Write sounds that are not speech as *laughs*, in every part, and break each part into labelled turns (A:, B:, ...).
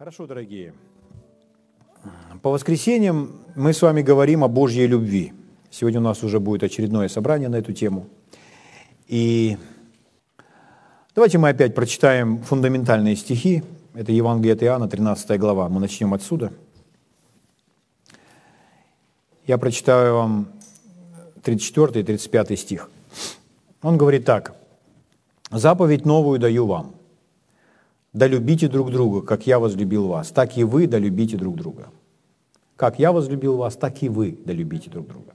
A: Хорошо, дорогие. По воскресеньям мы с вами говорим о Божьей любви. Сегодня у нас уже будет очередное собрание на эту тему. И давайте мы опять прочитаем фундаментальные стихи. Это Евангелие от Иоанна, 13 глава. Мы начнем отсюда. Я прочитаю вам 34 и 35 стих. Он говорит так. «Заповедь новую даю вам, да любите друг друга, как я возлюбил вас, так и вы да любите друг друга. Как я возлюбил вас, так и вы да любите друг друга.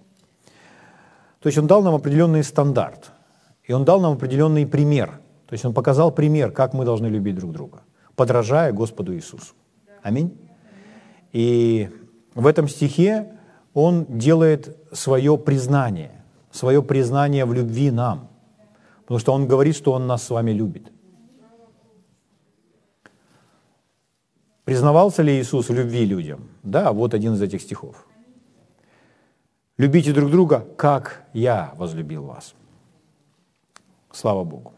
A: То есть он дал нам определенный стандарт, и он дал нам определенный пример. То есть он показал пример, как мы должны любить друг друга, подражая Господу Иисусу. Аминь. И в этом стихе он делает свое признание, свое признание в любви нам, потому что он говорит, что он нас с вами любит. Признавался ли Иисус в любви людям? Да, вот один из этих стихов. Любите друг друга, как я возлюбил вас. Слава Богу.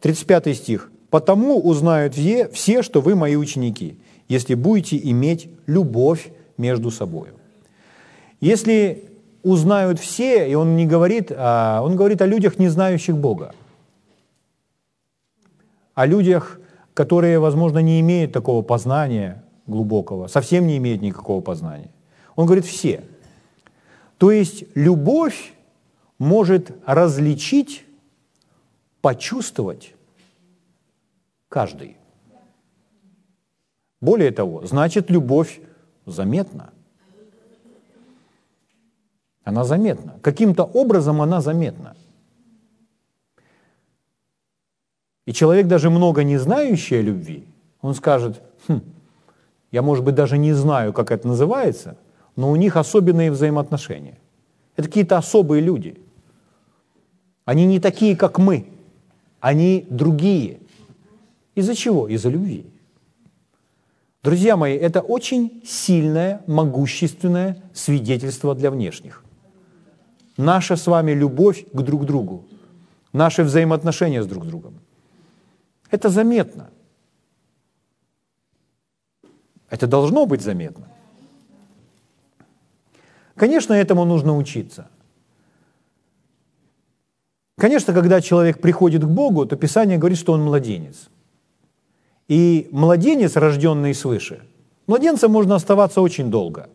A: 35 стих. «Потому узнают все, что вы мои ученики, если будете иметь любовь между собой». Если узнают все, и он не говорит, а он говорит о людях, не знающих Бога, о людях, которые, возможно, не имеют такого познания глубокого, совсем не имеют никакого познания. Он говорит все. То есть любовь может различить, почувствовать каждый. Более того, значит, любовь заметна. Она заметна. Каким-то образом она заметна. И человек, даже много не знающий о любви, он скажет, хм, я, может быть, даже не знаю, как это называется, но у них особенные взаимоотношения. Это какие-то особые люди. Они не такие, как мы. Они другие. Из-за чего? Из-за любви. Друзья мои, это очень сильное, могущественное свидетельство для внешних. Наша с вами любовь к друг другу, наши взаимоотношения с друг другом – это заметно. Это должно быть заметно. Конечно, этому нужно учиться. Конечно, когда человек приходит к Богу, то Писание говорит, что он младенец. И младенец, рожденный свыше, младенцем можно оставаться очень долго.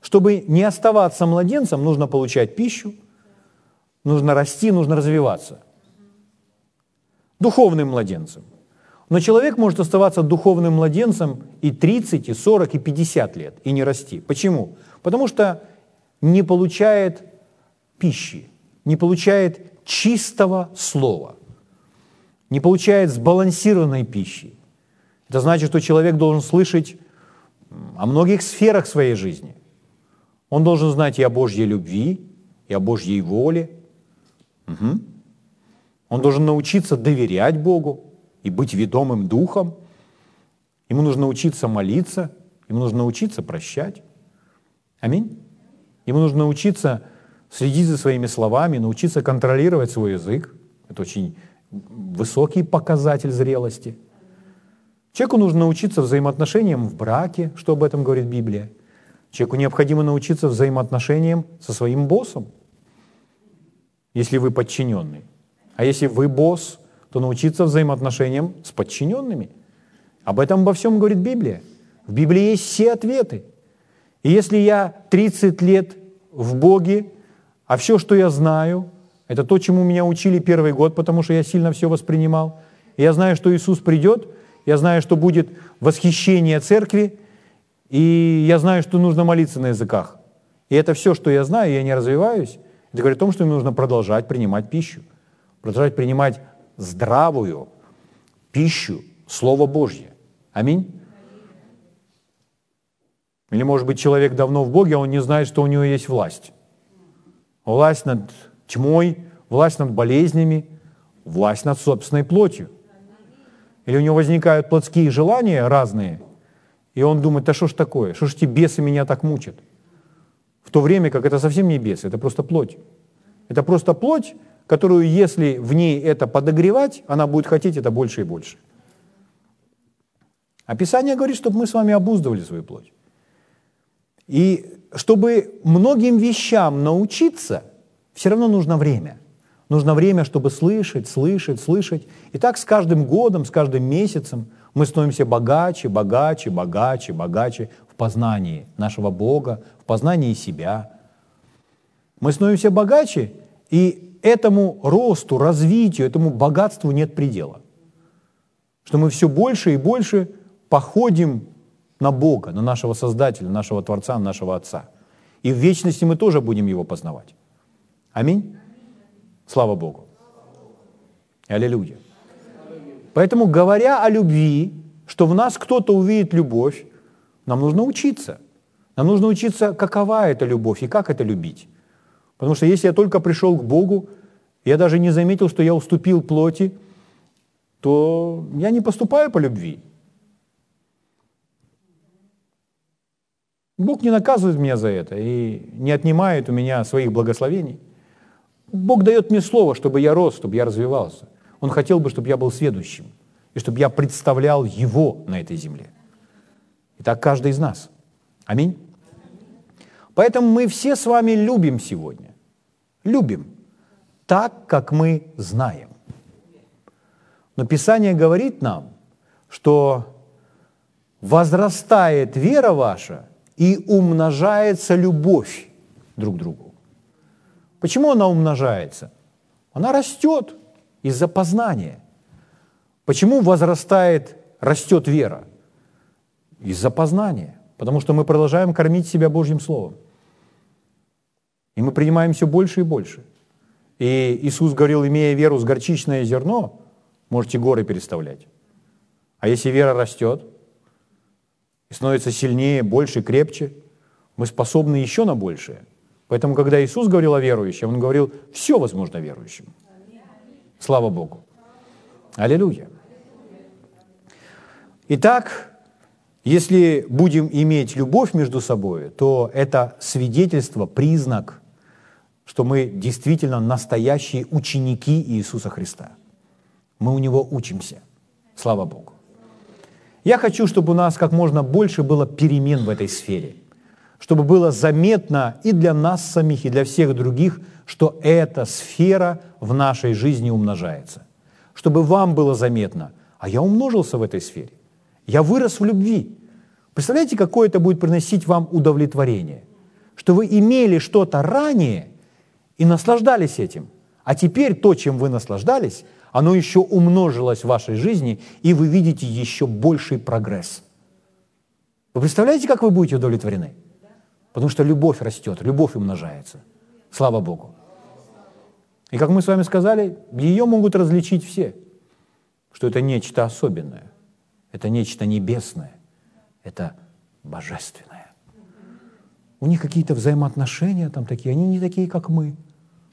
A: Чтобы не оставаться младенцем, нужно получать пищу, нужно расти, нужно развиваться – духовным младенцем. Но человек может оставаться духовным младенцем и 30, и 40, и 50 лет, и не расти. Почему? Потому что не получает пищи, не получает чистого слова, не получает сбалансированной пищи. Это значит, что человек должен слышать о многих сферах своей жизни. Он должен знать и о Божьей любви, и о Божьей воле. Угу. Он должен научиться доверять Богу и быть ведомым духом. Ему нужно учиться молиться, ему нужно научиться прощать. Аминь. Ему нужно научиться следить за своими словами, научиться контролировать свой язык. Это очень высокий показатель зрелости. Человеку нужно научиться взаимоотношениям в браке, что об этом говорит Библия. Человеку необходимо научиться взаимоотношениям со своим боссом, если вы подчиненный. А если вы босс, то научиться взаимоотношениям с подчиненными. Об этом обо всем говорит Библия. В Библии есть все ответы. И если я 30 лет в Боге, а все, что я знаю, это то, чему меня учили первый год, потому что я сильно все воспринимал. И я знаю, что Иисус придет, я знаю, что будет восхищение церкви, и я знаю, что нужно молиться на языках. И это все, что я знаю, я не развиваюсь. Это говорит о том, что мне нужно продолжать принимать пищу продолжать принимать здравую пищу, Слово Божье. Аминь. Или, может быть, человек давно в Боге, а он не знает, что у него есть власть. Власть над тьмой, власть над болезнями, власть над собственной плотью. Или у него возникают плотские желания разные, и он думает, да что ж такое, что ж эти бесы меня так мучат? В то время как это совсем не бесы, это просто плоть. Это просто плоть, которую, если в ней это подогревать, она будет хотеть это больше и больше. А Писание говорит, чтобы мы с вами обуздывали свою плоть. И чтобы многим вещам научиться, все равно нужно время. Нужно время, чтобы слышать, слышать, слышать. И так с каждым годом, с каждым месяцем мы становимся богаче, богаче, богаче, богаче в познании нашего Бога, в познании себя. Мы становимся богаче, и этому росту, развитию, этому богатству нет предела. Что мы все больше и больше походим на Бога, на нашего Создателя, нашего Творца, нашего Отца. И в вечности мы тоже будем Его познавать. Аминь. Слава Богу. Аллилуйя. Поэтому, говоря о любви, что в нас кто-то увидит любовь, нам нужно учиться. Нам нужно учиться, какова эта любовь и как это любить. Потому что если я только пришел к Богу, я даже не заметил, что я уступил плоти, то я не поступаю по любви. Бог не наказывает меня за это и не отнимает у меня своих благословений. Бог дает мне слово, чтобы я рос, чтобы я развивался. Он хотел бы, чтобы я был следующим, и чтобы я представлял Его на этой земле. И так каждый из нас. Аминь. Поэтому мы все с вами любим сегодня. Любим так, как мы знаем. Но Писание говорит нам, что возрастает вера ваша и умножается любовь друг к другу. Почему она умножается? Она растет из-за познания. Почему возрастает, растет вера? Из-за познания. Потому что мы продолжаем кормить себя Божьим Словом. И мы принимаем все больше и больше. И Иисус говорил, имея веру с горчичное зерно, можете горы переставлять. А если вера растет и становится сильнее, больше, крепче, мы способны еще на большее. Поэтому, когда Иисус говорил о верующем, Он говорил, все возможно верующим. Слава Богу. Аллилуйя. Итак, если будем иметь любовь между собой, то это свидетельство, признак что мы действительно настоящие ученики Иисуса Христа. Мы у Него учимся. Слава Богу. Я хочу, чтобы у нас как можно больше было перемен в этой сфере, чтобы было заметно и для нас самих, и для всех других, что эта сфера в нашей жизни умножается. Чтобы вам было заметно, а я умножился в этой сфере. Я вырос в любви. Представляете, какое это будет приносить вам удовлетворение? Что вы имели что-то ранее, и наслаждались этим. А теперь то, чем вы наслаждались, оно еще умножилось в вашей жизни, и вы видите еще больший прогресс. Вы представляете, как вы будете удовлетворены? Потому что любовь растет, любовь умножается. Слава Богу. И как мы с вами сказали, ее могут различить все, что это нечто особенное, это нечто небесное, это божественное. У них какие-то взаимоотношения там такие, они не такие, как мы –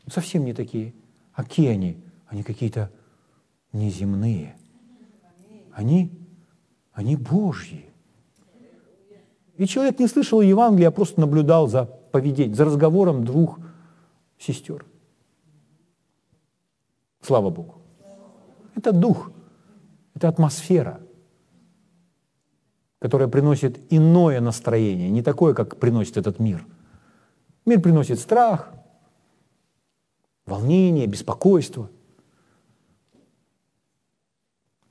A: совсем не такие. А какие они? Они какие-то неземные. Они, они Божьи. И человек не слышал Евангелия, а просто наблюдал за поведением, за разговором двух сестер. Слава Богу. Это дух, это атмосфера, которая приносит иное настроение, не такое, как приносит этот мир. Мир приносит страх, волнение, беспокойство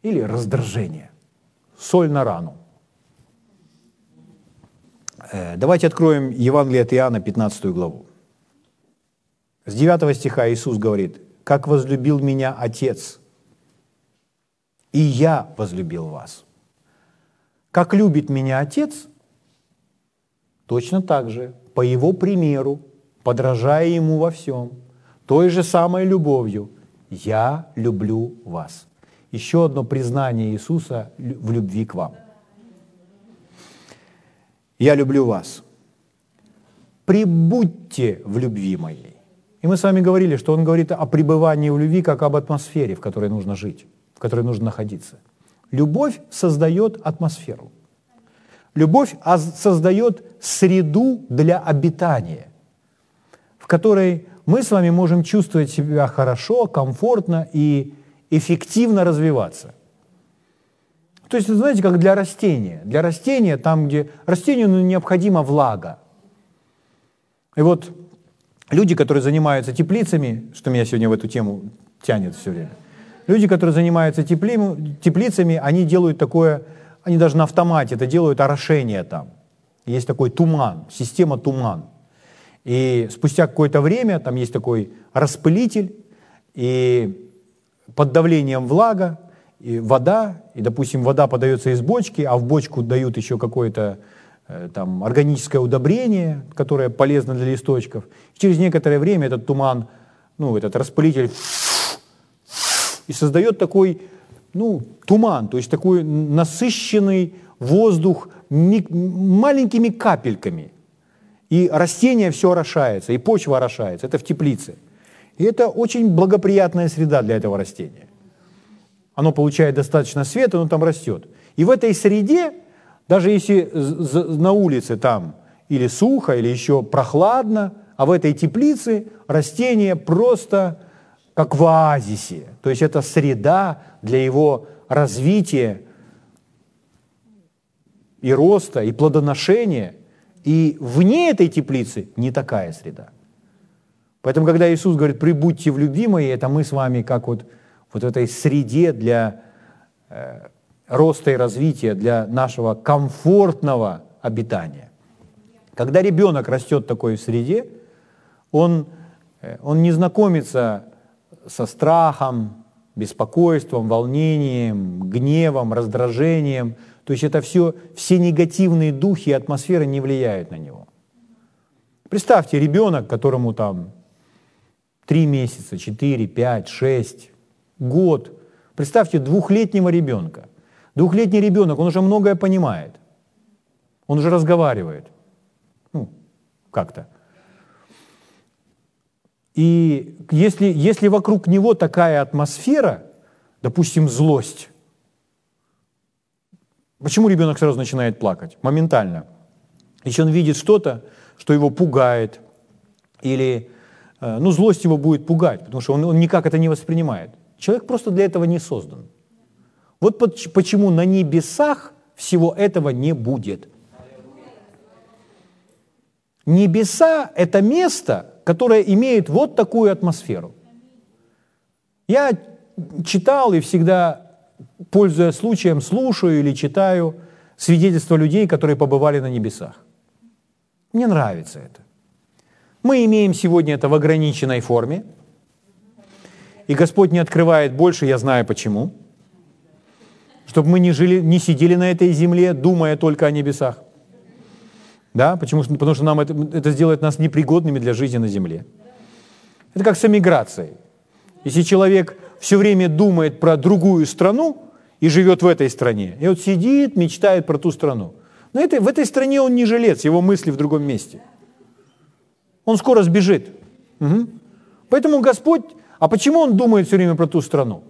A: или раздражение, соль на рану. Э, давайте откроем Евангелие от Иоанна, 15 главу. С 9 стиха Иисус говорит, «Как возлюбил меня Отец, и я возлюбил вас». Как любит меня Отец, точно так же, по Его примеру, подражая Ему во всем – той же самой любовью «Я люблю вас». Еще одно признание Иисуса в любви к вам. «Я люблю вас». «Прибудьте в любви моей». И мы с вами говорили, что он говорит о пребывании в любви как об атмосфере, в которой нужно жить, в которой нужно находиться. Любовь создает атмосферу. Любовь создает среду для обитания, в которой мы с вами можем чувствовать себя хорошо, комфортно и эффективно развиваться. То есть, знаете, как для растения. Для растения, там, где растению ну, необходима влага. И вот люди, которые занимаются теплицами, что меня сегодня в эту тему тянет все время, люди, которые занимаются тепли, теплицами, они делают такое, они даже на автомате это делают орошение там. Есть такой туман, система туман. И спустя какое-то время там есть такой распылитель, и под давлением влага, и вода, и, допустим, вода подается из бочки, а в бочку дают еще какое-то э, там органическое удобрение, которое полезно для листочков. И через некоторое время этот туман, ну, этот распылитель и создает такой, ну, туман, то есть такой насыщенный воздух маленькими капельками. И растение все орошается, и почва орошается. Это в теплице. И это очень благоприятная среда для этого растения. Оно получает достаточно света, оно там растет. И в этой среде, даже если на улице там или сухо, или еще прохладно, а в этой теплице растение просто как в оазисе. То есть это среда для его развития и роста, и плодоношения. И вне этой теплицы не такая среда. Поэтому, когда Иисус говорит, прибудьте в любимые, это мы с вами как вот, вот в этой среде для э, роста и развития, для нашего комфортного обитания. Когда ребенок растет в такой среде, он, э, он не знакомится со страхом, беспокойством, волнением, гневом, раздражением. То есть это все, все негативные духи и атмосфера не влияют на него. Представьте, ребенок, которому там 3 месяца, 4, 5, 6, год. Представьте двухлетнего ребенка. Двухлетний ребенок, он уже многое понимает. Он уже разговаривает. Ну, как-то. И если, если вокруг него такая атмосфера, допустим, злость, почему ребенок сразу начинает плакать? Моментально. Если он видит что-то, что его пугает, или э, ну, злость его будет пугать, потому что он, он никак это не воспринимает. Человек просто для этого не создан. Вот почему на небесах всего этого не будет. Небеса – это место, которое имеет вот такую атмосферу. Я читал и всегда, пользуясь случаем, слушаю или читаю свидетельства людей, которые побывали на небесах. Мне нравится это. Мы имеем сегодня это в ограниченной форме, и Господь не открывает больше, я знаю почему, чтобы мы не, жили, не сидели на этой земле, думая только о небесах. Да? Почему? Потому что нам это, это сделает нас непригодными для жизни на земле. Это как с эмиграцией. Если человек все время думает про другую страну и живет в этой стране, и вот сидит, мечтает про ту страну, но это, в этой стране он не жилец, его мысли в другом месте. Он скоро сбежит. Угу. Поэтому Господь, а почему он думает все время про ту страну?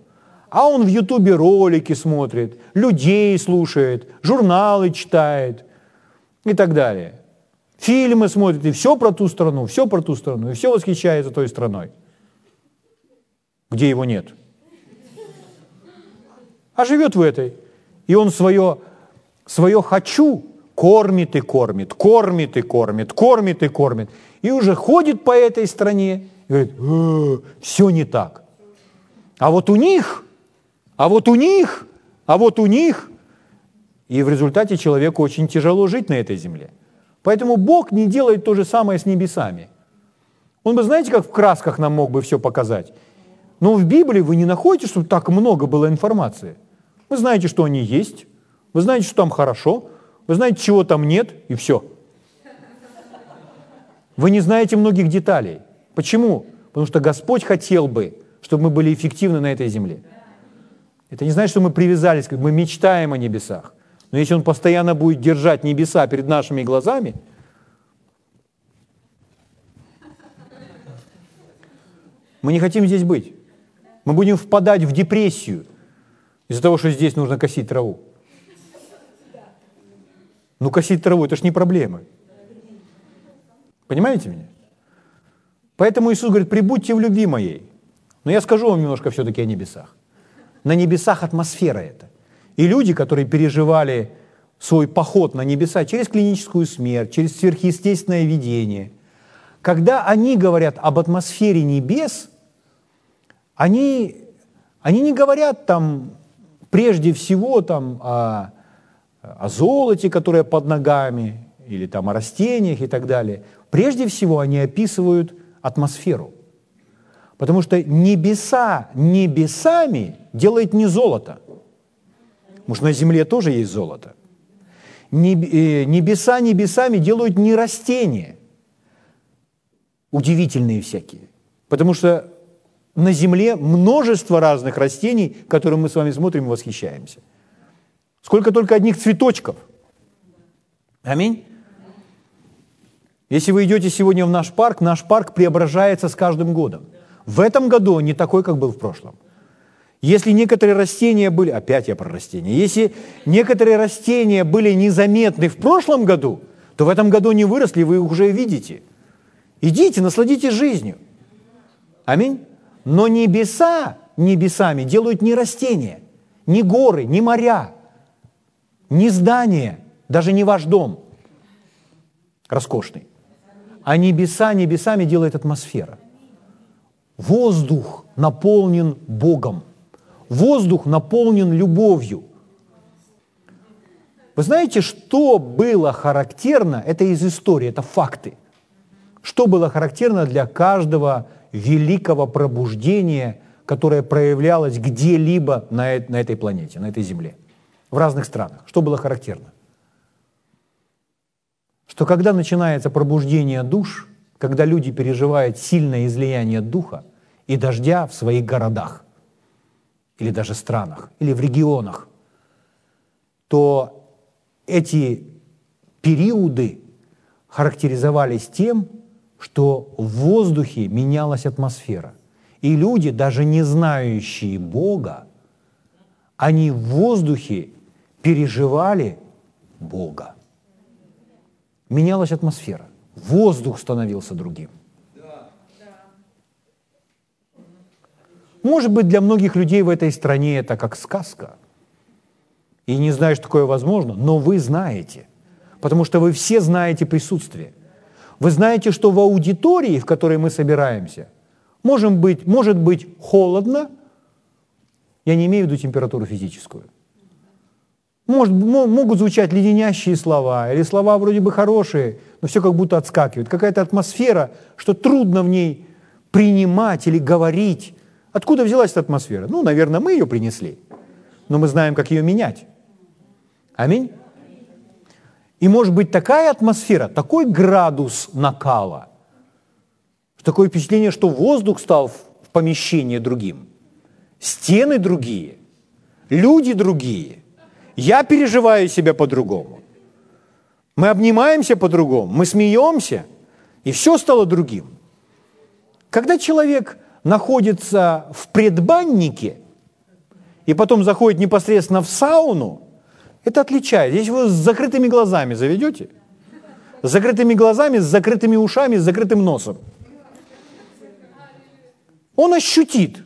A: А он в Ютубе ролики смотрит, людей слушает, журналы читает – и так далее. Фильмы смотрит, и все про ту страну, все про ту страну, и все восхищается той страной, где его нет. А живет в этой. И он свое, свое «хочу» кормит и кормит, кормит и кормит, кормит и кормит. И уже ходит по этой стране и говорит, «Э, все не так. А вот у них, а вот у них, а вот у них – и в результате человеку очень тяжело жить на этой земле. Поэтому Бог не делает то же самое с небесами. Он бы, знаете, как в красках нам мог бы все показать. Но в Библии вы не находите, чтобы так много было информации. Вы знаете, что они есть, вы знаете, что там хорошо, вы знаете, чего там нет, и все. Вы не знаете многих деталей. Почему? Потому что Господь хотел бы, чтобы мы были эффективны на этой земле. Это не значит, что мы привязались, мы мечтаем о небесах. Но если Он постоянно будет держать небеса перед нашими глазами, мы не хотим здесь быть. Мы будем впадать в депрессию из-за того, что здесь нужно косить траву. Ну, косить траву – это ж не проблема. Понимаете меня? Поэтому Иисус говорит, прибудьте в любви моей. Но я скажу вам немножко все-таки о небесах. На небесах атмосфера это. И люди, которые переживали свой поход на небеса через клиническую смерть, через сверхъестественное видение, когда они говорят об атмосфере небес, они, они не говорят там прежде всего там о, о золоте, которое под ногами, или там о растениях и так далее. Прежде всего они описывают атмосферу. Потому что небеса небесами делает не золото. Может, на земле тоже есть золото. Э, небеса небесами делают не растения, удивительные всякие. Потому что на земле множество разных растений, которые мы с вами смотрим и восхищаемся. Сколько только одних цветочков. Аминь. Если вы идете сегодня в наш парк, наш парк преображается с каждым годом. В этом году он не такой, как был в прошлом. Если некоторые растения были, опять я про растения, если некоторые растения были незаметны в прошлом году, то в этом году они выросли, вы их уже видите. Идите, насладитесь жизнью. Аминь. Но небеса небесами делают не растения, не горы, не моря, не здания, даже не ваш дом роскошный. А небеса небесами делает атмосфера. Воздух наполнен Богом. Воздух наполнен любовью. Вы знаете, что было характерно, это из истории, это факты. Что было характерно для каждого великого пробуждения, которое проявлялось где-либо на, на этой планете, на этой Земле, в разных странах? Что было характерно? Что когда начинается пробуждение душ, когда люди переживают сильное излияние духа и дождя в своих городах, или даже странах, или в регионах, то эти периоды характеризовались тем, что в воздухе менялась атмосфера. И люди, даже не знающие Бога, они в воздухе переживали Бога. Менялась атмосфера. Воздух становился другим. Может быть, для многих людей в этой стране это как сказка. И не что такое возможно, но вы знаете. Потому что вы все знаете присутствие. Вы знаете, что в аудитории, в которой мы собираемся, можем быть, может быть холодно, я не имею в виду температуру физическую, может, могут звучать леденящие слова, или слова вроде бы хорошие, но все как будто отскакивает. Какая-то атмосфера, что трудно в ней принимать или говорить. Откуда взялась эта атмосфера? Ну, наверное, мы ее принесли, но мы знаем, как ее менять. Аминь. И может быть такая атмосфера, такой градус накала, такое впечатление, что воздух стал в помещении другим, стены другие, люди другие. Я переживаю себя по-другому. Мы обнимаемся по-другому, мы смеемся, и все стало другим. Когда человек находится в предбаннике и потом заходит непосредственно в сауну, это отличает. Если вы с закрытыми глазами заведете, с закрытыми глазами, с закрытыми ушами, с закрытым носом, он ощутит,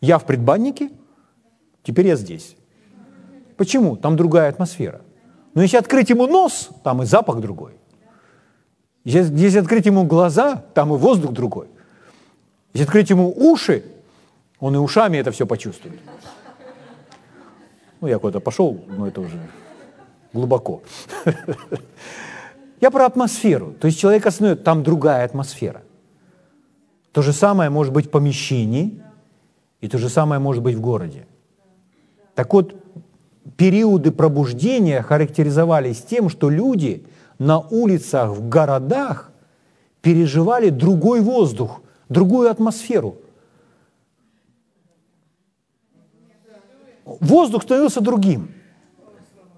A: я в предбаннике, теперь я здесь. Почему? Там другая атмосфера. Но если открыть ему нос, там и запах другой. Если, если открыть ему глаза, там и воздух другой. Если открыть ему уши, он и ушами это все почувствует. Ну, я куда-то пошел, но это уже глубоко. Я про атмосферу. То есть человек основной, там другая атмосфера. То же самое может быть в помещении, и то же самое может быть в городе. Так вот, периоды пробуждения характеризовались тем, что люди на улицах, в городах переживали другой воздух, другую атмосферу. Воздух становился другим.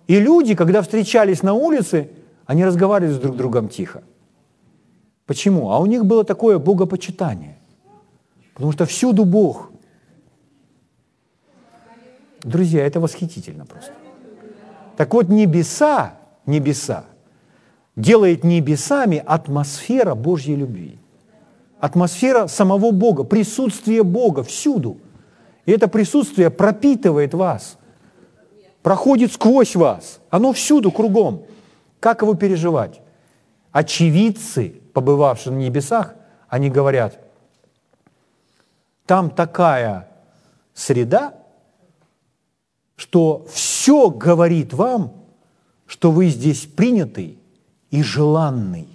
A: И люди, когда встречались на улице, они разговаривали с друг другом тихо. Почему? А у них было такое богопочитание. Потому что всюду Бог. Друзья, это восхитительно просто. Так вот, небеса, небеса, делает небесами атмосфера Божьей любви. Атмосфера самого Бога, присутствие Бога всюду. И это присутствие пропитывает вас. проходит сквозь вас. Оно всюду, кругом. Как его переживать? Очевидцы, побывавшие на небесах, они говорят, там такая среда, что все говорит вам, что вы здесь принятый и желанный.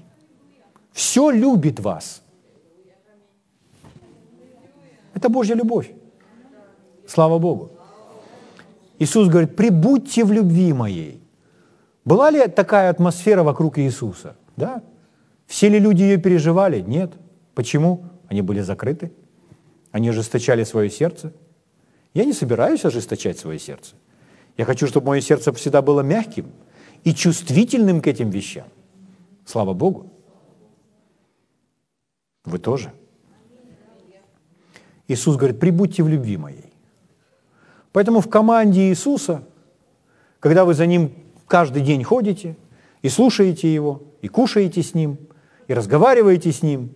A: Все любит вас. Это Божья любовь. Слава Богу. Иисус говорит, прибудьте в любви моей. Была ли такая атмосфера вокруг Иисуса? Да. Все ли люди ее переживали? Нет. Почему? Они были закрыты. Они ожесточали свое сердце. Я не собираюсь ожесточать свое сердце. Я хочу, чтобы мое сердце всегда было мягким и чувствительным к этим вещам. Слава Богу. Вы тоже. Иисус говорит, прибудьте в любви моей. Поэтому в команде Иисуса, когда вы за Ним каждый день ходите и слушаете Его, и кушаете с Ним, и разговариваете с Ним,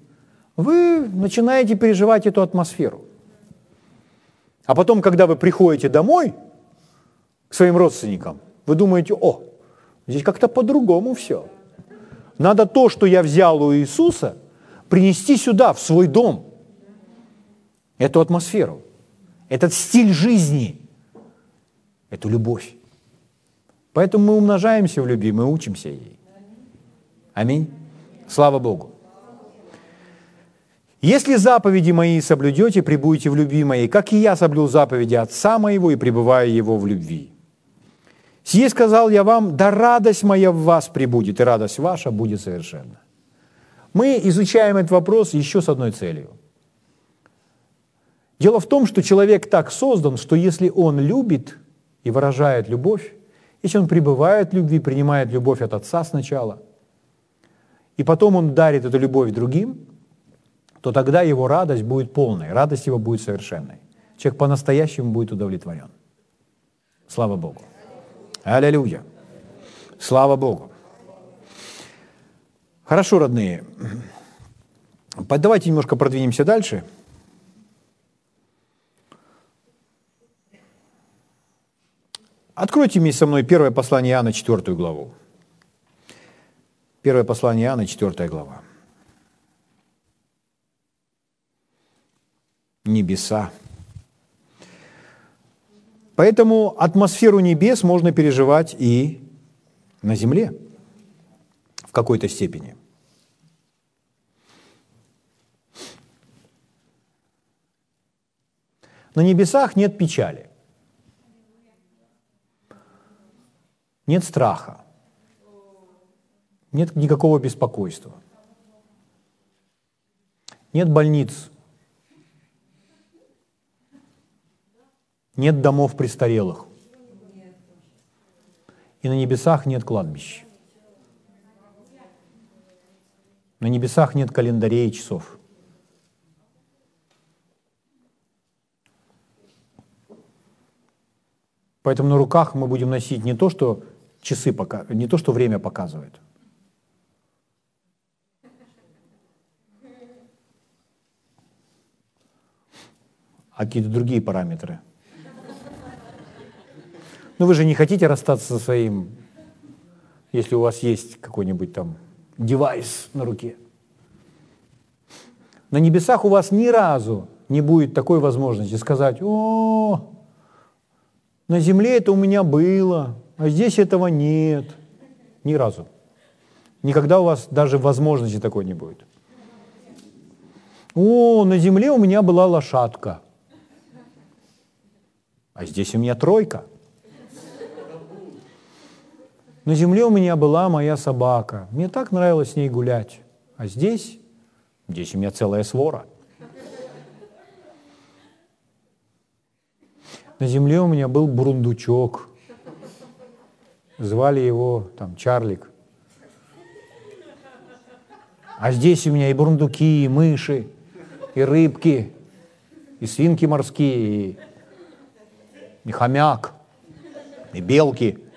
A: вы начинаете переживать эту атмосферу. А потом, когда вы приходите домой к своим родственникам, вы думаете, о, здесь как-то по-другому все. Надо то, что я взял у Иисуса, принести сюда, в свой дом. Эту атмосферу, этот стиль жизни, эту любовь. Поэтому мы умножаемся в любви, мы учимся ей. Аминь. Слава Богу. Если заповеди мои соблюдете, прибудете в любви моей, как и я соблюл заповеди Отца моего и пребываю его в любви. Сие сказал я вам, да радость моя в вас прибудет, и радость ваша будет совершенна. Мы изучаем этот вопрос еще с одной целью. Дело в том, что человек так создан, что если он любит и выражает любовь, если он пребывает в любви, принимает любовь от Отца сначала, и потом он дарит эту любовь другим, то тогда его радость будет полной, радость его будет совершенной. Человек по-настоящему будет удовлетворен. Слава Богу. Аллилуйя. Слава Богу. Хорошо, родные. Давайте немножко продвинемся дальше. Откройте вместе со мной первое послание Иоанна, 4 главу. Первое послание Иоанна, 4 глава. Небеса. Поэтому атмосферу небес можно переживать и на земле в какой-то степени. На небесах нет печали, нет страха, нет никакого беспокойства, нет больниц, Нет домов престарелых. И на небесах нет кладбищ. На небесах нет календарей и часов. Поэтому на руках мы будем носить не то, что часы пока, не то, что время показывает. А какие-то другие параметры – ну вы же не хотите расстаться со своим, если у вас есть какой-нибудь там девайс на руке. На небесах у вас ни разу не будет такой возможности сказать, о, на земле это у меня было, а здесь этого нет. Ни разу. Никогда у вас даже возможности такой не будет. О, на земле у меня была лошадка, а здесь у меня тройка – на земле у меня была моя собака. Мне так нравилось с ней гулять. А здесь, здесь у меня целая свора. На земле у меня был бурундучок. Звали его там Чарлик. А здесь у меня и бурундуки, и мыши, и рыбки, и свинки морские, и, и хомяк, и белки –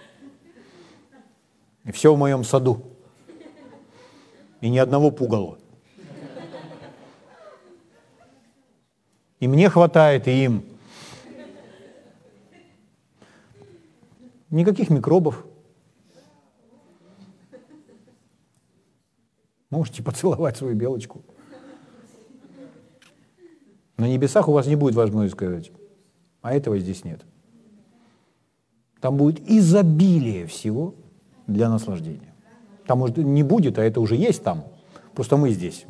A: и все в моем саду. И ни одного пугала. И мне хватает, и им. Никаких микробов. Можете поцеловать свою белочку. На небесах у вас не будет возможности сказать, а этого здесь нет. Там будет изобилие всего для наслаждения. Там, может, не будет, а это уже есть там. Просто мы здесь.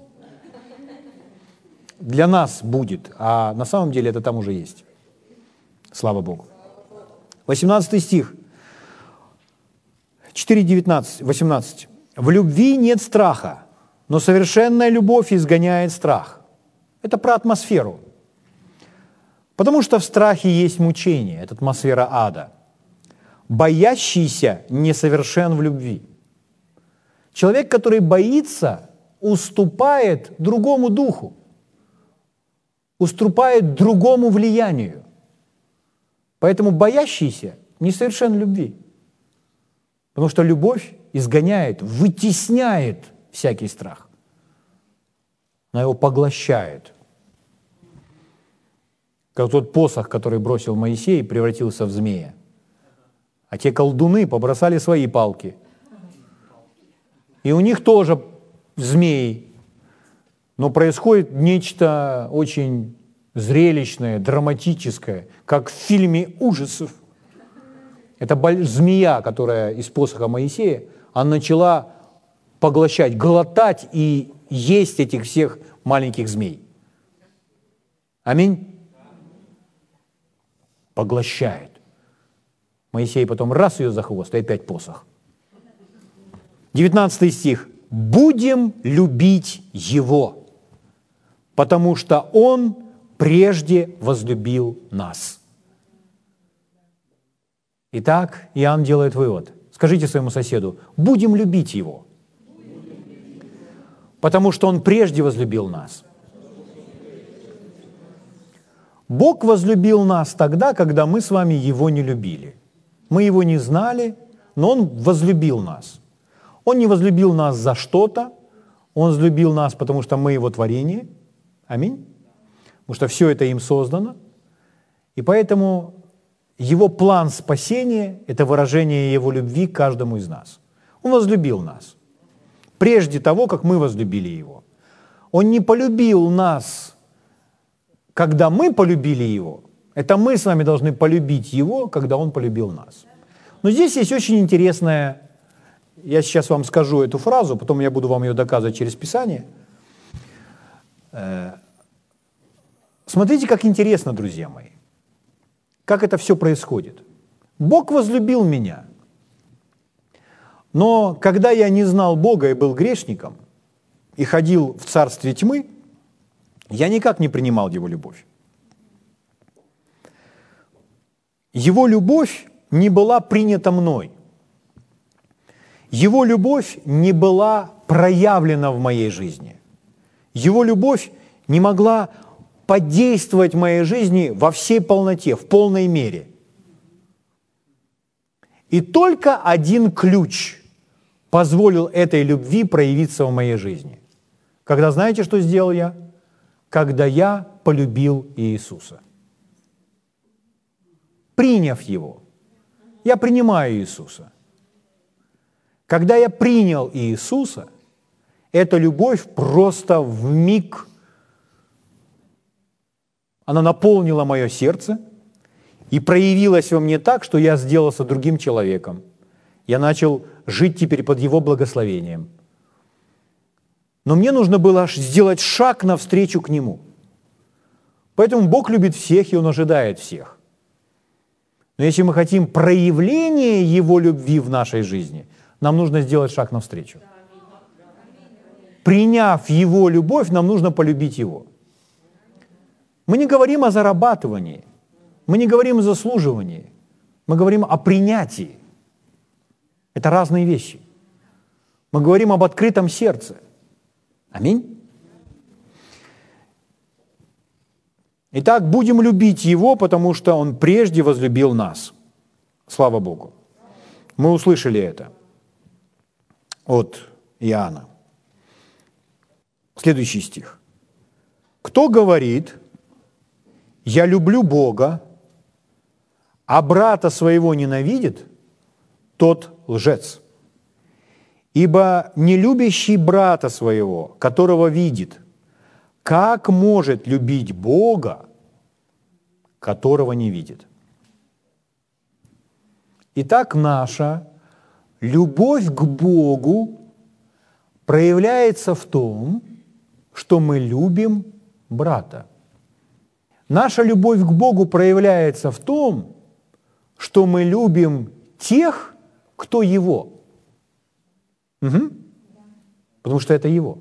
A: Для нас будет, а на самом деле это там уже есть. Слава Богу. 18 стих. 4, 18. «В любви нет страха, но совершенная любовь изгоняет страх». Это про атмосферу. Потому что в страхе есть мучение, это атмосфера ада. Боящийся несовершен в любви. Человек, который боится, уступает другому духу, уступает другому влиянию. Поэтому боящийся несовершен любви. Потому что любовь изгоняет, вытесняет всякий страх. Она его поглощает. Как тот посох, который бросил Моисей, превратился в змея. А те колдуны побросали свои палки. И у них тоже змеи. Но происходит нечто очень зрелищное, драматическое, как в фильме ужасов. Это змея, которая из посоха Моисея, она начала поглощать, глотать и есть этих всех маленьких змей. Аминь. Поглощает. Моисей потом раз ее за хвост, и опять посох. 19 стих. «Будем любить Его, потому что Он прежде возлюбил нас». Итак, Иоанн делает вывод. Скажите своему соседу, будем любить Его, потому что Он прежде возлюбил нас. Бог возлюбил нас тогда, когда мы с вами Его не любили. Мы Его не знали, но Он возлюбил нас. Он не возлюбил нас за что-то, Он возлюбил нас, потому что мы Его творение. Аминь. Потому что все это им создано. И поэтому его план спасения – это выражение Его любви к каждому из нас. Он возлюбил нас. Прежде того, как мы возлюбили Его. Он не полюбил нас, когда мы полюбили Его. Это мы с вами должны полюбить Его, когда Он полюбил нас. Но здесь есть очень интересная, я сейчас вам скажу эту фразу, потом я буду вам ее доказывать через Писание. Э, смотрите, как интересно, друзья мои. Как это все происходит? Бог возлюбил меня. Но когда я не знал Бога и был грешником, и ходил в царстве тьмы, я никак не принимал Его любовь. Его любовь не была принята мной. Его любовь не была проявлена в моей жизни. Его любовь не могла подействовать в моей жизни во всей полноте, в полной мере. И только один ключ позволил этой любви проявиться в моей жизни. Когда знаете, что сделал я? Когда я полюбил Иисуса. Приняв Его. Я принимаю Иисуса. Когда я принял Иисуса, эта любовь просто в миг она наполнила мое сердце и проявилась во мне так, что я сделался другим человеком. Я начал жить теперь под Его благословением. Но мне нужно было сделать шаг навстречу к Нему. Поэтому Бог любит всех, и Он ожидает всех. Но если мы хотим проявления Его любви в нашей жизни, нам нужно сделать шаг навстречу. Приняв Его любовь, нам нужно полюбить Его – мы не говорим о зарабатывании, мы не говорим о заслуживании, мы говорим о принятии. Это разные вещи. Мы говорим об открытом сердце. Аминь. Итак, будем любить Его, потому что Он прежде возлюбил нас. Слава Богу. Мы услышали это от Иоанна. Следующий стих. Кто говорит, я люблю Бога, а брата своего ненавидит, тот лжец. Ибо не любящий брата своего, которого видит, как может любить Бога, которого не видит? Итак, наша любовь к Богу проявляется в том, что мы любим брата. Наша любовь к Богу проявляется в том, что мы любим тех, кто Его. Угу. Потому что это Его.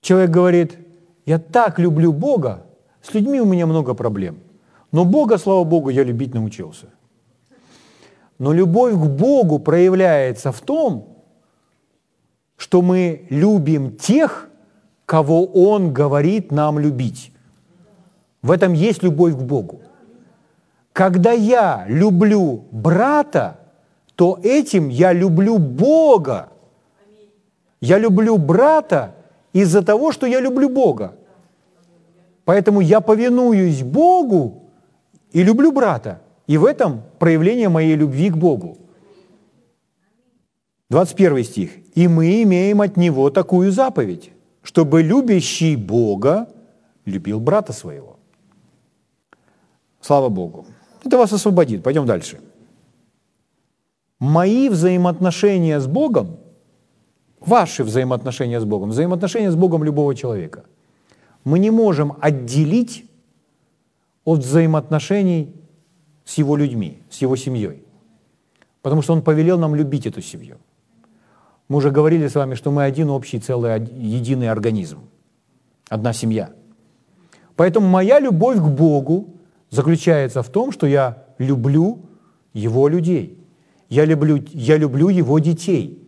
A: Человек говорит, я так люблю Бога, с людьми у меня много проблем. Но Бога, слава Богу, я любить научился. Но любовь к Богу проявляется в том, что мы любим тех, кого Он говорит нам любить. В этом есть любовь к Богу. Когда я люблю брата, то этим я люблю Бога. Я люблю брата из-за того, что я люблю Бога. Поэтому я повинуюсь Богу и люблю брата. И в этом проявление моей любви к Богу. 21 стих. «И мы имеем от Него такую заповедь, чтобы любящий Бога любил брата своего». Слава Богу. Это вас освободит. Пойдем дальше. Мои взаимоотношения с Богом, ваши взаимоотношения с Богом, взаимоотношения с Богом любого человека, мы не можем отделить от взаимоотношений с его людьми, с его семьей. Потому что он повелел нам любить эту семью. Мы уже говорили с вами, что мы один общий, целый, единый организм. Одна семья. Поэтому моя любовь к Богу заключается в том, что я люблю Его людей. Я люблю, я люблю Его детей.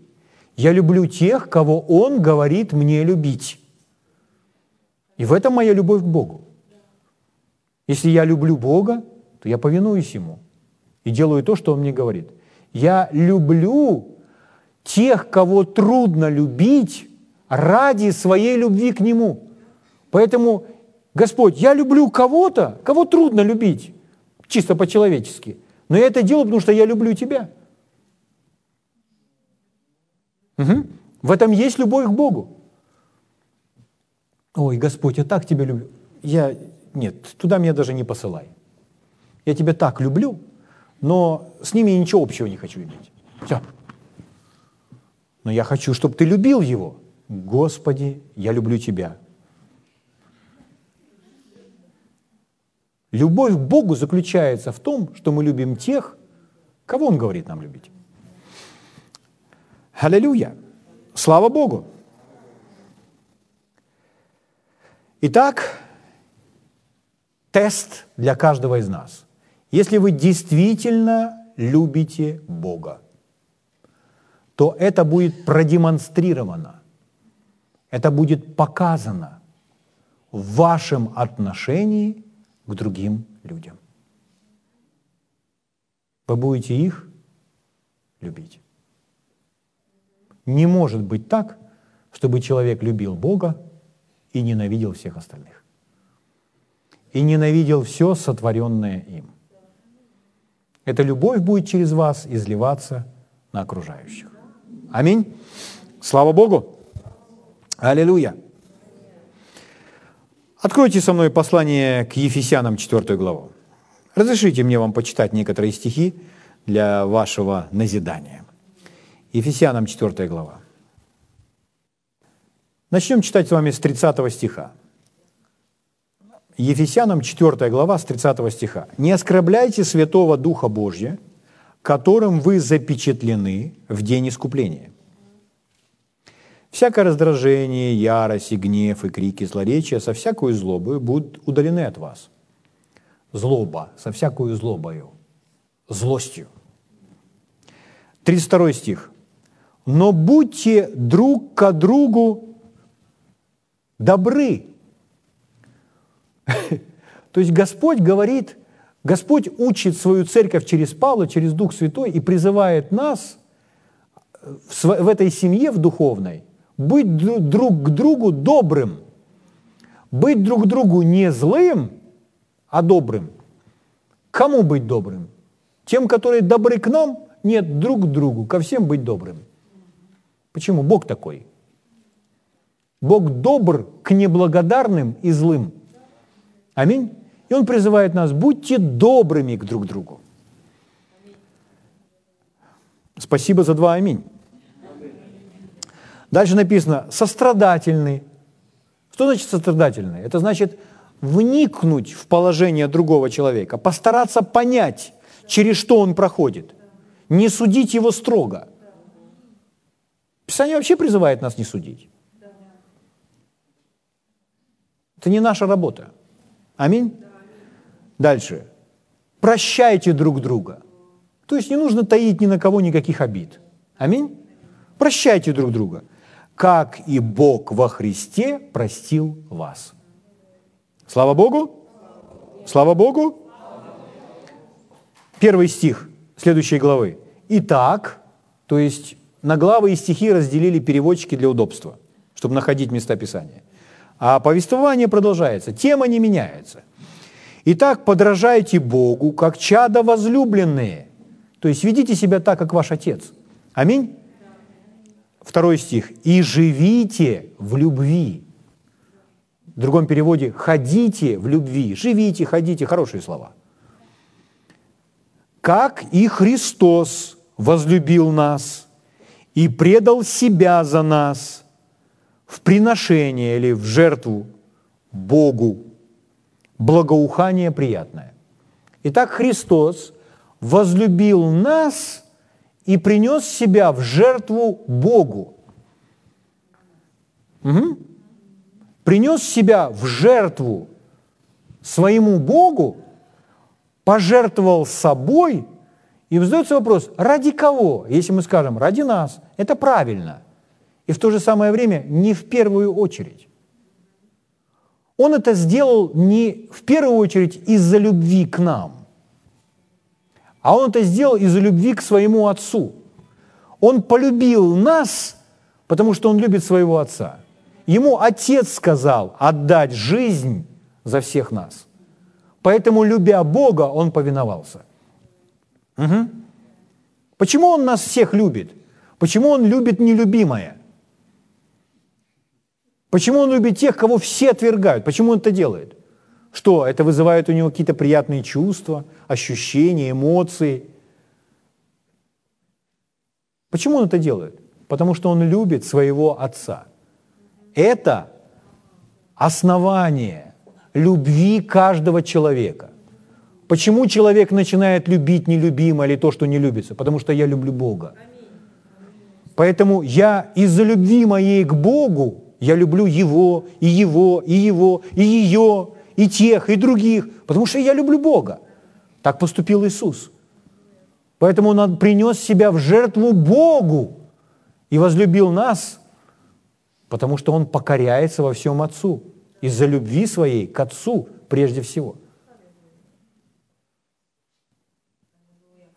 A: Я люблю тех, кого Он говорит мне любить. И в этом моя любовь к Богу. Если я люблю Бога, то я повинуюсь Ему и делаю то, что Он мне говорит. Я люблю тех, кого трудно любить ради своей любви к Нему. Поэтому, Господь, я люблю кого-то, кого трудно любить, чисто по-человечески. Но я это делаю, потому что я люблю Тебя. Угу. В этом есть любовь к Богу. Ой, Господь, я так Тебя люблю. Я, нет, туда меня даже не посылай. Я тебя так люблю, но с ними ничего общего не хочу иметь. Все. Но я хочу, чтобы ты любил его. Господи, я люблю тебя. Любовь к Богу заключается в том, что мы любим тех, кого Он говорит нам любить. Аллилуйя! Слава Богу! Итак, тест для каждого из нас. Если вы действительно любите Бога, то это будет продемонстрировано, это будет показано в вашем отношении к другим людям. Вы будете их любить. Не может быть так, чтобы человек любил Бога и ненавидел всех остальных. И ненавидел все, сотворенное им. Эта любовь будет через вас изливаться на окружающих. Аминь. Слава Богу. Аллилуйя. Откройте со мной послание к Ефесянам 4 главу. Разрешите мне вам почитать некоторые стихи для вашего назидания. Ефесянам 4 глава. Начнем читать с вами с 30 стиха. Ефесянам 4 глава с 30 стиха. «Не оскорбляйте Святого Духа Божья, которым вы запечатлены в день искупления. Всякое раздражение, ярость и гнев, и крики, злоречия со всякой злобой будут удалены от вас. Злоба, со всякой злобою, злостью. 32 стих. «Но будьте друг к другу добры, *laughs* То есть Господь говорит, Господь учит свою церковь через Павла, через Дух Святой и призывает нас в этой семье в духовной быть друг к другу добрым, быть друг другу не злым, а добрым. Кому быть добрым? Тем, которые добры к нам? Нет, друг к другу, ко всем быть добрым. Почему? Бог такой. Бог добр к неблагодарным и злым. Аминь. И Он призывает нас, будьте добрыми к друг другу. Спасибо за два аминь. Дальше написано сострадательный. Что значит сострадательный? Это значит вникнуть в положение другого человека, постараться понять, через что он проходит, не судить его строго. Писание вообще призывает нас не судить. Это не наша работа. Аминь. Дальше. Прощайте друг друга. То есть не нужно таить ни на кого никаких обид. Аминь. Прощайте друг друга как и Бог во Христе простил вас. Слава Богу! Слава Богу! Первый стих следующей главы. Итак, то есть на главы и стихи разделили переводчики для удобства, чтобы находить места Писания. А повествование продолжается, тема не меняется. Итак, подражайте Богу, как чада возлюбленные. То есть ведите себя так, как ваш Отец. Аминь второй стих, «И живите в любви». В другом переводе «ходите в любви». Живите, ходите, хорошие слова. «Как и Христос возлюбил нас и предал себя за нас в приношение или в жертву Богу, благоухание приятное». Итак, Христос возлюбил нас – и принес себя в жертву Богу. Угу. Принес себя в жертву своему Богу, пожертвовал собой, и задается вопрос, ради кого? Если мы скажем, ради нас, это правильно. И в то же самое время не в первую очередь. Он это сделал не в первую очередь из-за любви к нам, а он это сделал из-за любви к своему Отцу. Он полюбил нас, потому что он любит своего Отца. Ему Отец сказал отдать жизнь за всех нас. Поэтому, любя Бога, он повиновался. Угу. Почему он нас всех любит? Почему он любит нелюбимое? Почему он любит тех, кого все отвергают? Почему он это делает? Что, это вызывает у него какие-то приятные чувства, ощущения, эмоции? Почему он это делает? Потому что он любит своего отца. Это основание любви каждого человека. Почему человек начинает любить нелюбимое или то, что не любится? Потому что я люблю Бога. Поэтому я из-за любви моей к Богу, я люблю Его, и Его, и Его, и ее, и тех, и других, потому что я люблю Бога. Так поступил Иисус. Поэтому Он принес себя в жертву Богу и возлюбил нас, потому что Он покоряется во всем Отцу из-за любви своей к Отцу прежде всего.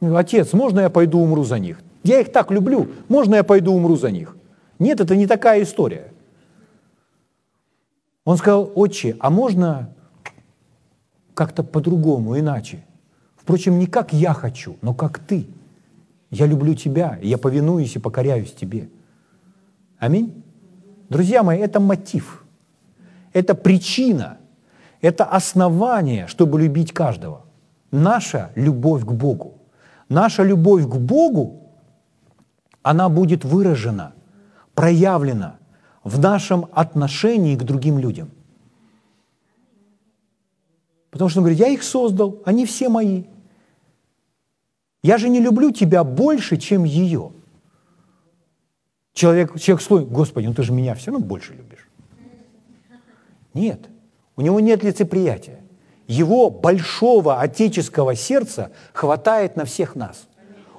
A: Отец, можно я пойду умру за них? Я их так люблю, можно я пойду умру за них? Нет, это не такая история. Он сказал, отче, а можно как-то по-другому, иначе. Впрочем, не как я хочу, но как ты. Я люблю тебя, я повинуюсь и покоряюсь тебе. Аминь. Друзья мои, это мотив, это причина, это основание, чтобы любить каждого. Наша любовь к Богу. Наша любовь к Богу, она будет выражена, проявлена в нашем отношении к другим людям – Потому что он говорит, я их создал, они все мои. Я же не люблю тебя больше, чем ее. Человек, человек слой, Господи, ну ты же меня все равно больше любишь. Нет, у него нет лицеприятия. Его большого отеческого сердца хватает на всех нас.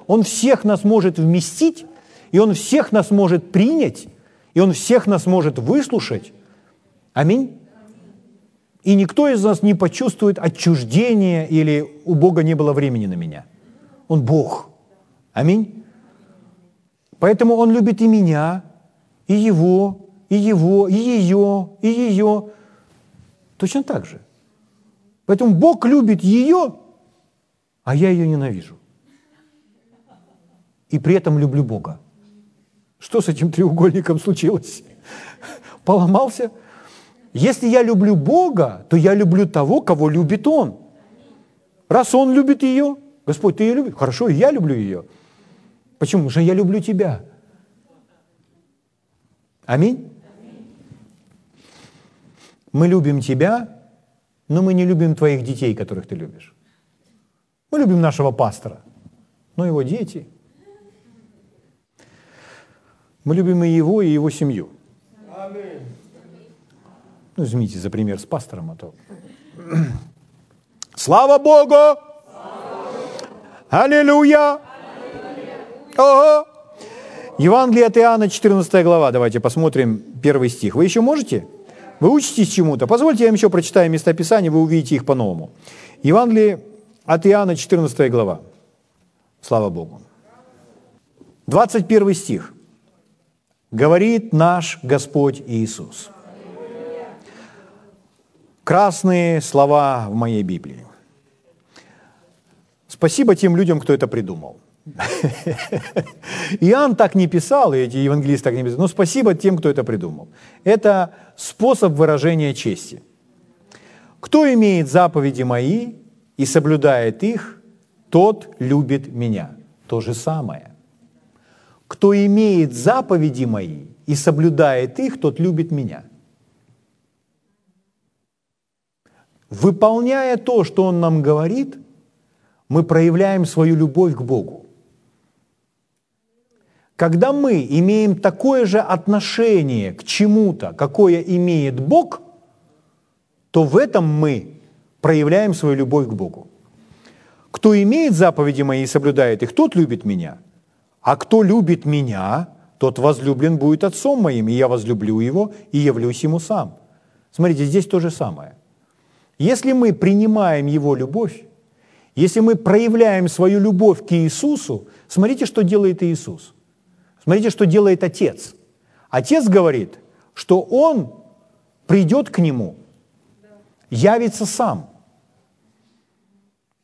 A: Он всех нас может вместить, и Он всех нас может принять, и Он всех нас может выслушать. Аминь. И никто из нас не почувствует отчуждения или у Бога не было времени на меня. Он Бог. Аминь. Поэтому Он любит и меня, и его, и его, и ее, и ее. Точно так же. Поэтому Бог любит ее, а я ее ненавижу. и при этом люблю Бога. Что с этим треугольником случилось? *laughs* Поломался? Если я люблю Бога, то я люблю того, кого любит Он. Раз Он любит ее, Господь, ты ее любишь? Хорошо, и я люблю ее. Почему? Потому что я люблю тебя. Аминь? Мы любим тебя, но мы не любим твоих детей, которых ты любишь. Мы любим нашего пастора, но его дети. Мы любим и его, и его семью. Ну, извините за пример с пастором, а то... *clears throat* Слава Богу! Аллилуйя! Ого! Евангелие от Иоанна, 14 глава. Давайте посмотрим первый стих. Вы еще можете? Вы учитесь чему-то? Позвольте я вам еще прочитаю местописание, вы увидите их по-новому. Евангелие от Иоанна, 14 глава. Слава Богу. 21 стих. Говорит наш Господь Иисус. Красные слова в моей Библии. Спасибо тем людям, кто это придумал. *laughs* Иоанн так не писал, и эти евангелисты так не писали, но спасибо тем, кто это придумал. Это способ выражения чести. Кто имеет заповеди мои и соблюдает их, тот любит меня. То же самое. Кто имеет заповеди мои и соблюдает их, тот любит меня. Выполняя то, что Он нам говорит, мы проявляем свою любовь к Богу. Когда мы имеем такое же отношение к чему-то, какое имеет Бог, то в этом мы проявляем свою любовь к Богу. Кто имеет заповеди мои и соблюдает их, тот любит меня. А кто любит меня, тот возлюблен будет отцом моим, и я возлюблю его и явлюсь ему сам. Смотрите, здесь то же самое. Если мы принимаем его любовь, если мы проявляем свою любовь к Иисусу, смотрите, что делает Иисус. Смотрите, что делает отец. Отец говорит, что он придет к нему, явится сам.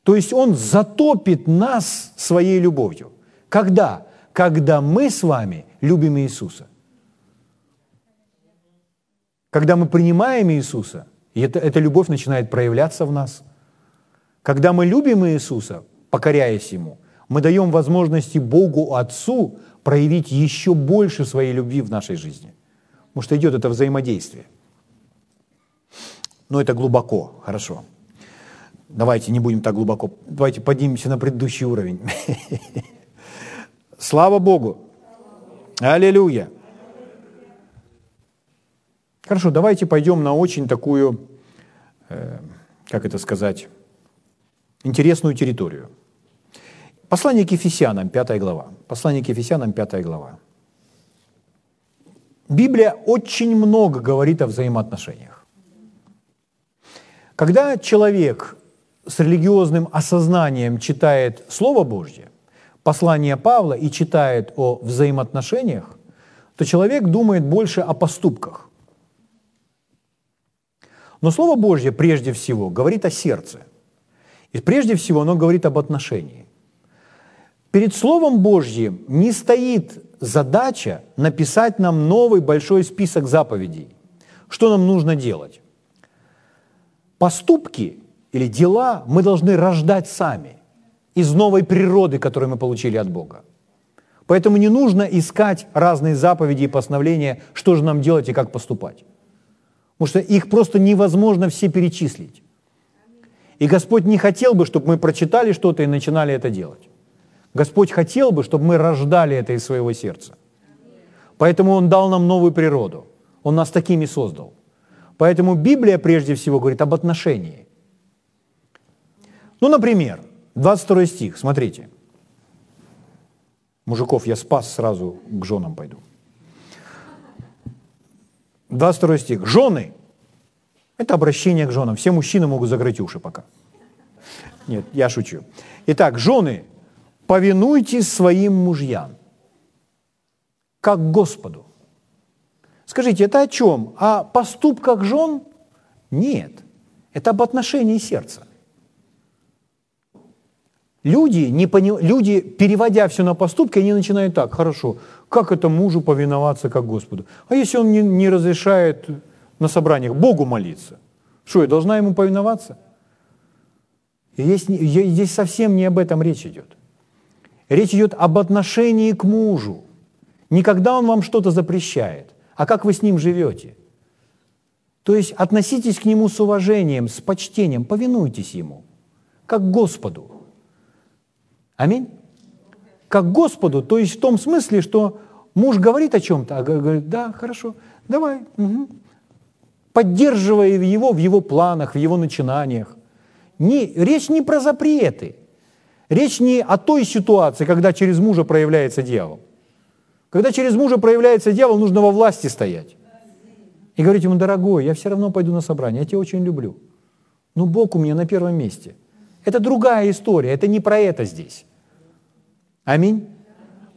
A: То есть он затопит нас своей любовью. Когда? Когда мы с вами любим Иисуса. Когда мы принимаем Иисуса, и это, эта любовь начинает проявляться в нас. Когда мы любим Иисуса, покоряясь Ему, мы даем возможности Богу Отцу проявить еще больше своей любви в нашей жизни. Потому что идет это взаимодействие. Но это глубоко, хорошо. Давайте не будем так глубоко. Давайте поднимемся на предыдущий уровень. *laughs* Слава Богу. Аллилуйя. Хорошо, давайте пойдем на очень такую, как это сказать, интересную территорию. Послание к Ефесянам, 5 глава. Послание к Ефесянам, 5 глава. Библия очень много говорит о взаимоотношениях. Когда человек с религиозным осознанием читает Слово Божье, послание Павла и читает о взаимоотношениях, то человек думает больше о поступках. Но Слово Божье прежде всего говорит о сердце. И прежде всего оно говорит об отношении. Перед Словом Божьим не стоит задача написать нам новый большой список заповедей. Что нам нужно делать? Поступки или дела мы должны рождать сами из новой природы, которую мы получили от Бога. Поэтому не нужно искать разные заповеди и постановления, что же нам делать и как поступать. Потому что их просто невозможно все перечислить. И Господь не хотел бы, чтобы мы прочитали что-то и начинали это делать. Господь хотел бы, чтобы мы рождали это из своего сердца. Поэтому Он дал нам новую природу. Он нас такими создал. Поэтому Библия прежде всего говорит об отношении. Ну, например, 22 стих, смотрите. Мужиков я спас, сразу к женам пойду. 22 стих. Жены. Это обращение к женам. Все мужчины могут закрыть уши пока. Нет, я шучу. Итак, жены, повинуйтесь своим мужьям, как Господу. Скажите, это о чем? О поступках жен? Нет. Это об отношении сердца. Люди, не пони... люди, переводя все на поступки, они начинают так, хорошо, как это мужу повиноваться как Господу? А если он не, не разрешает на собраниях Богу молиться? Что, я должна ему повиноваться? Здесь, здесь совсем не об этом речь идет. Речь идет об отношении к мужу. Не когда он вам что-то запрещает, а как вы с ним живете. То есть относитесь к нему с уважением, с почтением, повинуйтесь ему, как Господу. Аминь? Как Господу, то есть в том смысле, что муж говорит о чем-то, а говорит, да, хорошо, давай, угу. поддерживая его в его планах, в его начинаниях. Не, речь не про запреты, речь не о той ситуации, когда через мужа проявляется дьявол. Когда через мужа проявляется дьявол, нужно во власти стоять. И говорить ему, дорогой, я все равно пойду на собрание, я тебя очень люблю. Но Бог у меня на первом месте. Это другая история, это не про это здесь. Аминь.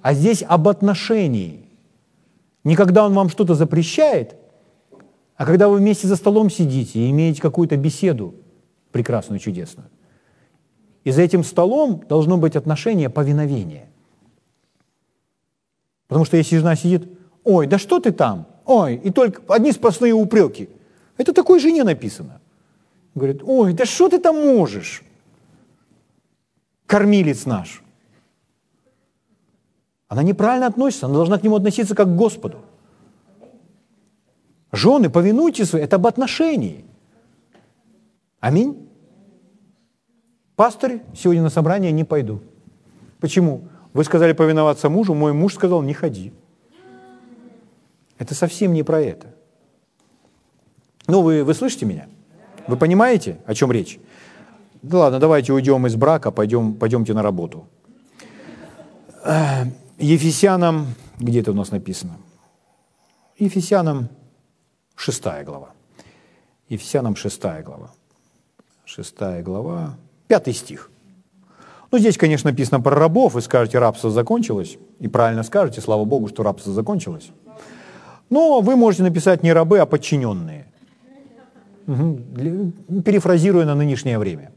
A: А здесь об отношении. Не когда он вам что-то запрещает, а когда вы вместе за столом сидите и имеете какую-то беседу прекрасную, чудесную. И за этим столом должно быть отношение повиновения. Потому что если жена сидит, ой, да что ты там? Ой, и только одни сплошные упреки. Это такой жене написано. Говорит, ой, да что ты там можешь? Кормилец наш. Она неправильно относится, она должна к нему относиться как к Господу. Жены, повинуйтесь, это об отношении. Аминь. Пастор, сегодня на собрание не пойду. Почему? Вы сказали повиноваться мужу, мой муж сказал, не ходи. Это совсем не про это. Ну, вы, вы слышите меня? Вы понимаете, о чем речь? Да ладно, давайте уйдем из брака, пойдем, пойдемте на работу. Ефесянам, где это у нас написано? Ефесянам 6 глава. Ефесянам 6 глава. 6 глава, 5 стих. Ну, здесь, конечно, написано про рабов, вы скажете, рабство закончилось, и правильно скажете, слава Богу, что рабство закончилось. Но вы можете написать не рабы, а подчиненные. Перефразируя на нынешнее время.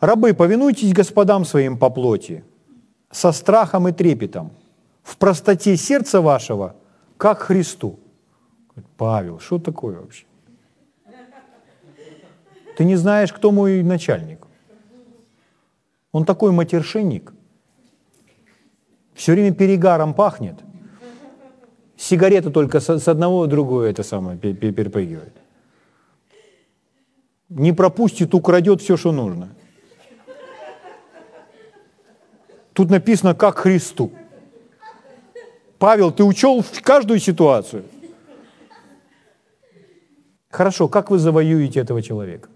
A: Рабы, повинуйтесь господам своим по плоти, со страхом и трепетом, в простоте сердца вашего, как Христу. Павел, что такое вообще? Ты не знаешь, кто мой начальник. Он такой матершинник. Все время перегаром пахнет. Сигарета только с одного другое это самое перепрыгивает. Не пропустит, украдет все, что нужно. Тут написано, как Христу. Павел, ты учел каждую ситуацию. Хорошо, как вы завоюете этого человека?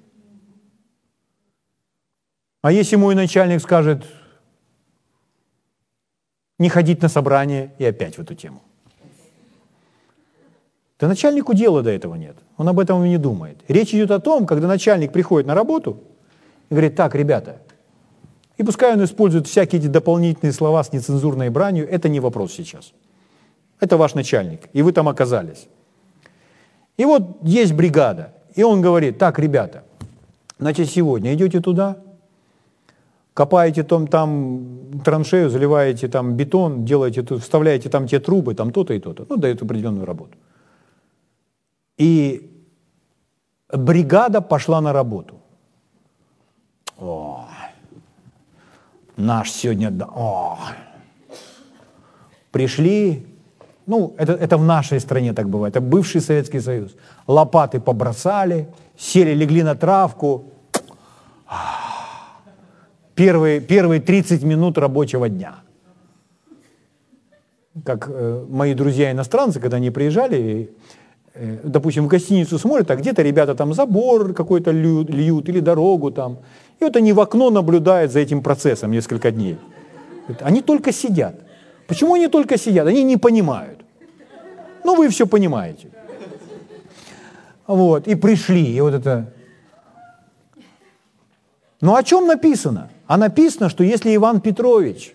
A: А если мой начальник скажет не ходить на собрание и опять в эту тему? Да начальнику дела до этого нет. Он об этом и не думает. Речь идет о том, когда начальник приходит на работу и говорит, так, ребята, и пускай он использует всякие эти дополнительные слова с нецензурной бранью, это не вопрос сейчас. Это ваш начальник, и вы там оказались. И вот есть бригада, и он говорит, так, ребята, значит, сегодня идете туда, копаете там, там траншею, заливаете там бетон, делаете, вставляете там те трубы, там то-то и то-то, ну, дает определенную работу. И бригада пошла на работу. О, наш сегодня, о, пришли, ну, это, это в нашей стране так бывает, это бывший Советский Союз. Лопаты побросали, сели, легли на травку. Первые, первые 30 минут рабочего дня. Как э, мои друзья-иностранцы, когда они приезжали, э, допустим, в гостиницу смотрят, а где-то ребята там забор какой-то льют, льют или дорогу там. И вот они в окно наблюдают за этим процессом несколько дней. Они только сидят. Почему они только сидят? Они не понимают. Ну, вы все понимаете. Вот, и пришли, и вот это... Ну, о чем написано? А написано, что если Иван Петрович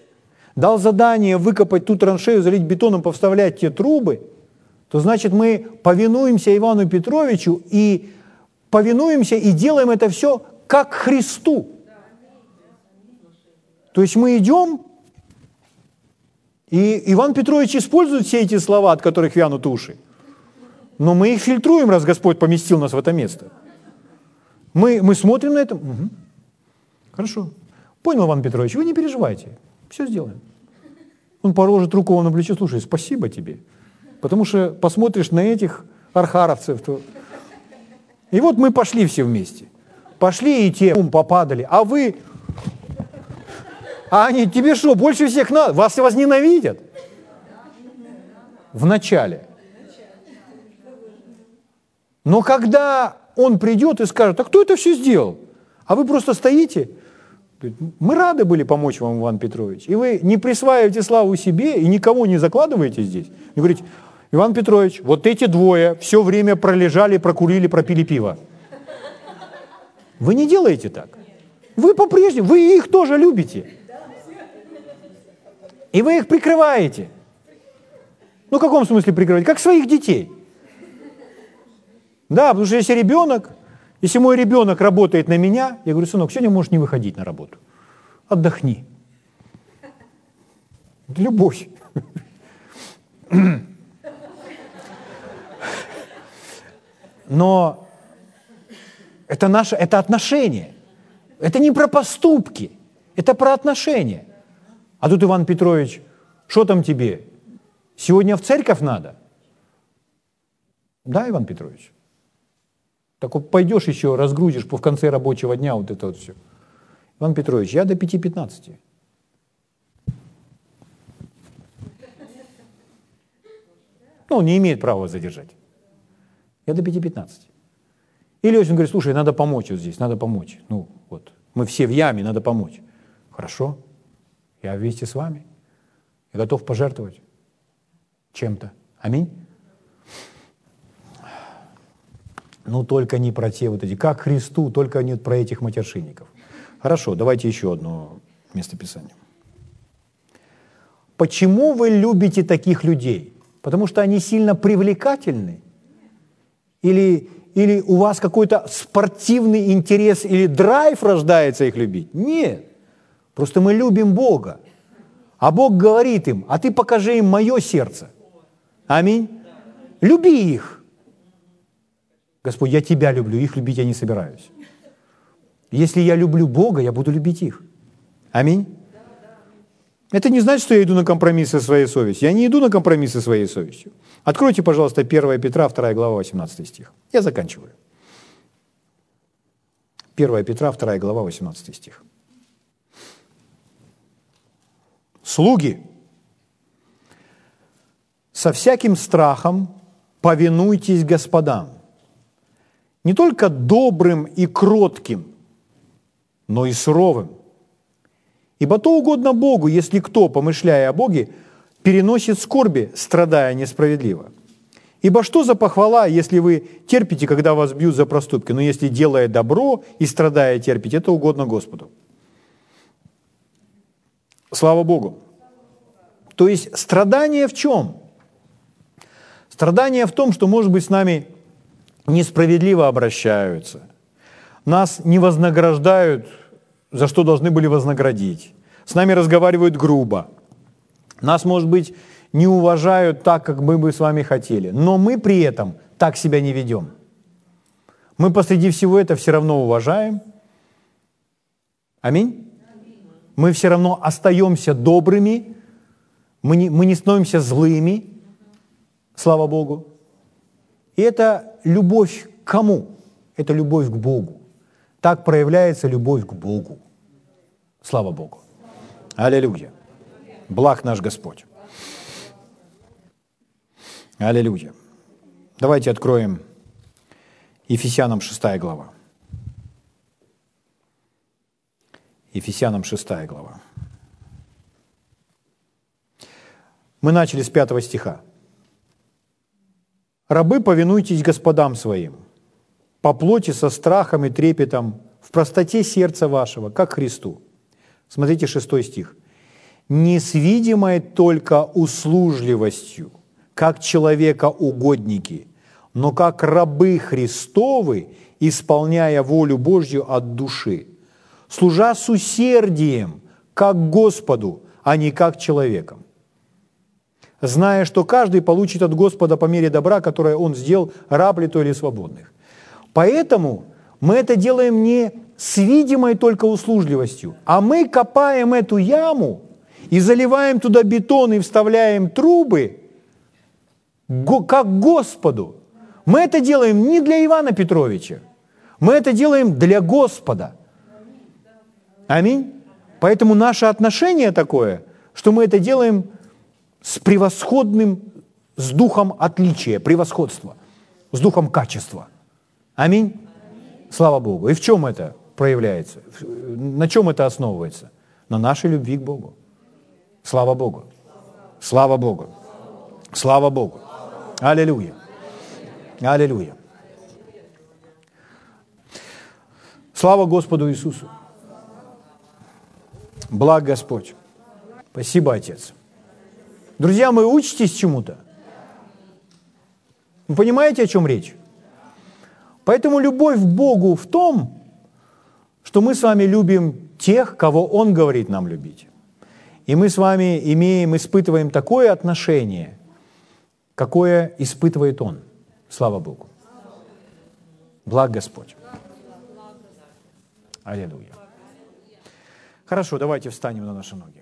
A: дал задание выкопать ту траншею, залить бетоном, повставлять те трубы, то значит мы повинуемся Ивану Петровичу и повинуемся и делаем это все как Христу. То есть мы идем, и Иван Петрович использует все эти слова, от которых вянут уши. Но мы их фильтруем, раз Господь поместил нас в это место. Мы, мы смотрим на это. Угу. Хорошо. Понял, Иван Петрович, вы не переживайте. Все сделаем. Он положит руку вам на плечо, слушай, спасибо тебе. Потому что посмотришь на этих архаровцев, то... И вот мы пошли все вместе. Пошли и те попадали. А вы... А они, тебе что, больше всех надо? Вас возненавидят? В начале. Но когда он придет и скажет, а кто это все сделал? А вы просто стоите, мы рады были помочь вам, Иван Петрович. И вы не присваиваете славу себе и никого не закладываете здесь. И говорите, Иван Петрович, вот эти двое все время пролежали, прокурили, пропили пиво. Вы не делаете так. Вы по-прежнему, вы их тоже любите. И вы их прикрываете. Ну, в каком смысле прикрываете? Как своих детей. Да, потому что если ребенок, если мой ребенок работает на меня, я говорю, сынок, сегодня можешь не выходить на работу. Отдохни. Любовь. Но это наше, это отношение. Это не про поступки, это про отношения. А тут Иван Петрович, что там тебе? Сегодня в церковь надо? Да, Иван Петрович? Так вот пойдешь еще, разгрузишь в конце рабочего дня вот это вот все. Иван Петрович, я до 5.15. Ну, он не имеет права задержать. Я до 5.15. Или очень говорит, слушай, надо помочь вот здесь, надо помочь. Ну, вот, мы все в яме, надо помочь. Хорошо, я вместе с вами. Я готов пожертвовать чем-то. Аминь. Ну, только не про те вот эти, как Христу, только не про этих матершинников. Хорошо, давайте еще одно местописание. Почему вы любите таких людей? Потому что они сильно привлекательны? Или, или у вас какой-то спортивный интерес или драйв рождается их любить? Нет. Просто мы любим Бога. А Бог говорит им, а ты покажи им мое сердце. Аминь. Люби их. Господь, я тебя люблю, их любить я не собираюсь. Если я люблю Бога, я буду любить их. Аминь. Это не значит, что я иду на компромиссы своей совестью. Я не иду на компромиссы своей совестью. Откройте, пожалуйста, 1 Петра, 2 глава, 18 стих. Я заканчиваю. 1 Петра, 2 глава, 18 стих. Слуги, со всяким страхом повинуйтесь господам, не только добрым и кротким, но и суровым. Ибо то угодно Богу, если кто, помышляя о Боге, переносит скорби, страдая несправедливо. Ибо что за похвала, если вы терпите, когда вас бьют за проступки, но если делая добро и страдая терпите, это угодно Господу. Слава Богу. То есть страдание в чем? Страдание в том, что, может быть, с нами несправедливо обращаются, нас не вознаграждают за что должны были вознаградить. С нами разговаривают грубо. Нас, может быть, не уважают так, как мы бы с вами хотели. Но мы при этом так себя не ведем. Мы посреди всего этого все равно уважаем. Аминь. Мы все равно остаемся добрыми. Мы не, мы не становимся злыми. Слава Богу. И это любовь к кому? Это любовь к Богу. Так проявляется любовь к Богу. Слава Богу. Аллилуйя. Благ наш Господь. Аллилуйя. Давайте откроем Ефесянам 6 глава. Ефесянам 6 глава. Мы начали с 5 стиха. «Рабы, повинуйтесь господам своим, по плоти со страхом и трепетом, в простоте сердца вашего, как Христу». Смотрите шестой стих. «Не с видимой только услужливостью, как человека угодники, но как рабы Христовы, исполняя волю Божью от души, служа с усердием как Господу, а не как человеком. Зная, что каждый получит от Господа по мере добра, которое Он сделал, раб ли то или свободных. Поэтому мы это делаем не с видимой только услужливостью, а мы копаем эту яму и заливаем туда бетон и вставляем трубы, как Господу. Мы это делаем не для Ивана Петровича, мы это делаем для Господа. Аминь. Поэтому наше отношение такое, что мы это делаем с превосходным, с духом отличия, превосходства, с духом качества. Аминь. Слава Богу. И в чем это проявляется? На чем это основывается? На нашей любви к Богу. Слава Богу. Слава Богу. Слава Богу. Аллилуйя. Аллилуйя. Слава Господу Иисусу. Благ Господь. Спасибо, Отец. Друзья, мы учитесь чему-то? Вы понимаете, о чем речь? Поэтому любовь к Богу в том, что мы с вами любим тех, кого Он говорит нам любить. И мы с вами имеем, испытываем такое отношение, какое испытывает Он. Слава Богу. Благ Господь. Аллилуйя. Хорошо, давайте встанем на наши ноги.